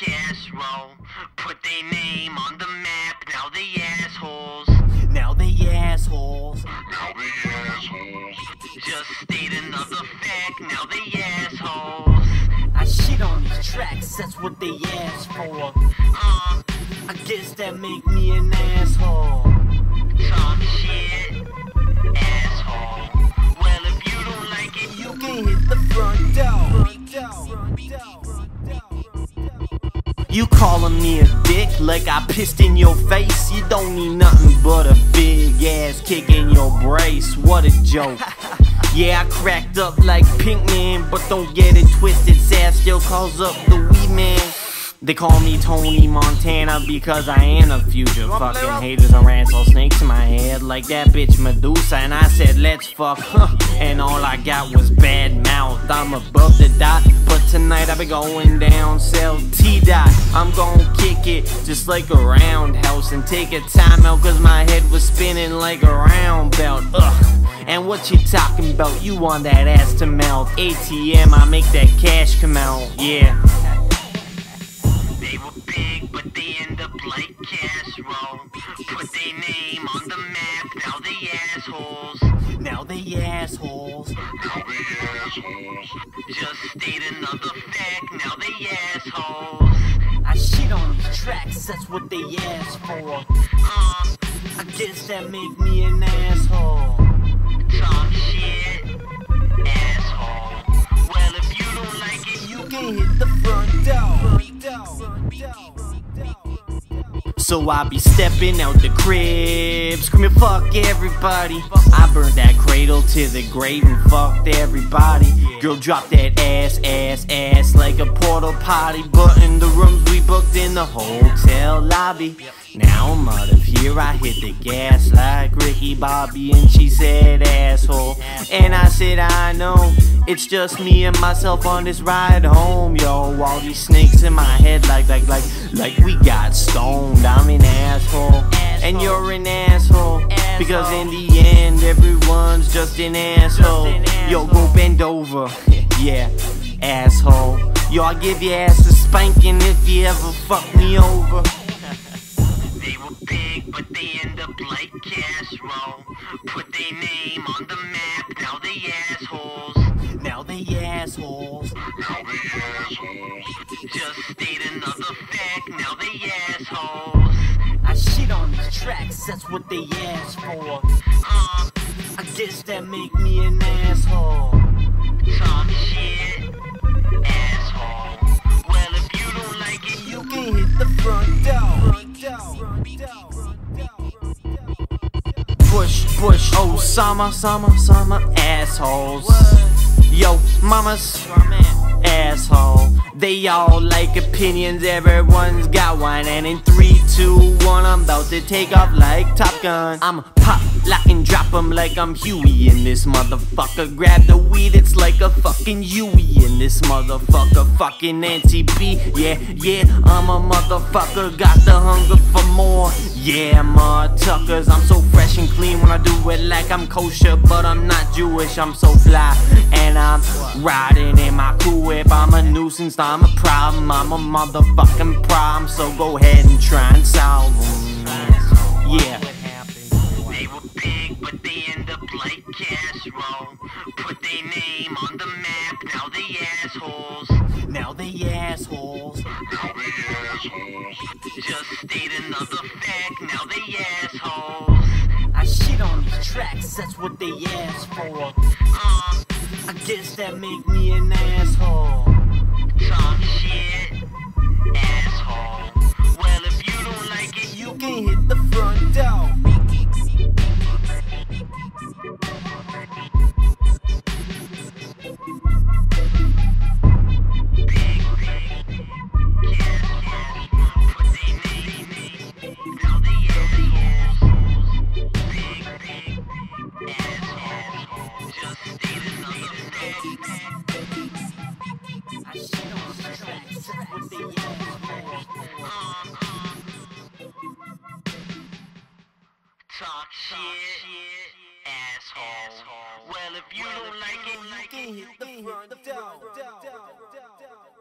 casserole. Put their name on the map, now they assholes. Now they assholes. Now they assholes. Just state another fact, now they assholes. I shit on these tracks, that's what they ask for. Uh, I guess that make me an asshole. You calling me a dick like I pissed in your face? You don't need nothing but a big ass kick in your brace. What a joke. Yeah, I cracked up like Pinkman, but don't get it twisted. Sad still calls up the wee man. They call me Tony Montana because I am a future. Fucking haters are asshole snakes in my head like that bitch Medusa. And I said, let's fuck. And all I got was bad mouth. I'm above the dot, but tonight I be going down. Sell T dot. I'm gon' kick it just like a roundhouse and take a timeout cause my head was spinning like a round belt. Ugh. And what you talking about? You want that ass to melt? ATM, I make that cash come out. Yeah. Put their name on the map, now they assholes. Now they assholes. Now they assholes. Just state another fact, now they assholes. I shit on these tracks, that's what they ask for. Uh, I guess that make me an asshole. talk shit, asshole. Well, if you don't like it, You can hit the front door. So I be stepping out the crib, screaming fuck everybody. I burned that cradle to the grave and fucked everybody. Girl, drop that ass, ass, ass like a portal potty. But in the rooms we booked in the hotel lobby. Now I'm out of here, I hit the gas like Ricky Bobby, and she said asshole. And I said, I know, it's just me and myself on this ride home, yo. All these snakes in my head, like, like, like, like we got stoned. I'm an asshole, and you're an asshole. Because in the end, everyone's just an asshole. Yo, go bend over, yeah, asshole. Yo, I'll give your ass a spanking if you ever fuck me over. they were big, but they end up like casserole. Put their name on the map, now they assholes. Now they assholes. Now they assholes. Just another fact, tracks, that's what they ask for. Uh, I guess that make me an asshole. talk shit, asshole. Well, if you don't like it, You can hit the front door. Bush, Bush, Osama, Sama, Sama, assholes. Yo, mamas, asshole. They all like opinions, everyone's got one. And in 3, 2, 1, I'm about to take off like Top Gun. I'm pop, lock, and drop 'em like I'm Huey in this motherfucker. Grab the weed, it's like a fucking Huey in this motherfucker. Fucking Nancy B, yeah, yeah, I'm a motherfucker. Got the hunger for more, yeah, motherfuckers. I'm so fresh and clean when I do it like I'm kosher, but I'm not Jewish. I'm so fly, and I'm riding in my cool whip. I'm a nuisance, I'm a problem, I'm a motherfucking problem. So go ahead and try and solve 'em. Yeah. they were big, but they end up like casserole. Put their name on the map, now they assholes. Now they assholes. Now they assholes. Just state that's what they ask for. Uh, I guess that make me an asshole. talk shit, asshole. Well, if you well, don't if like you it, you can hit the front door.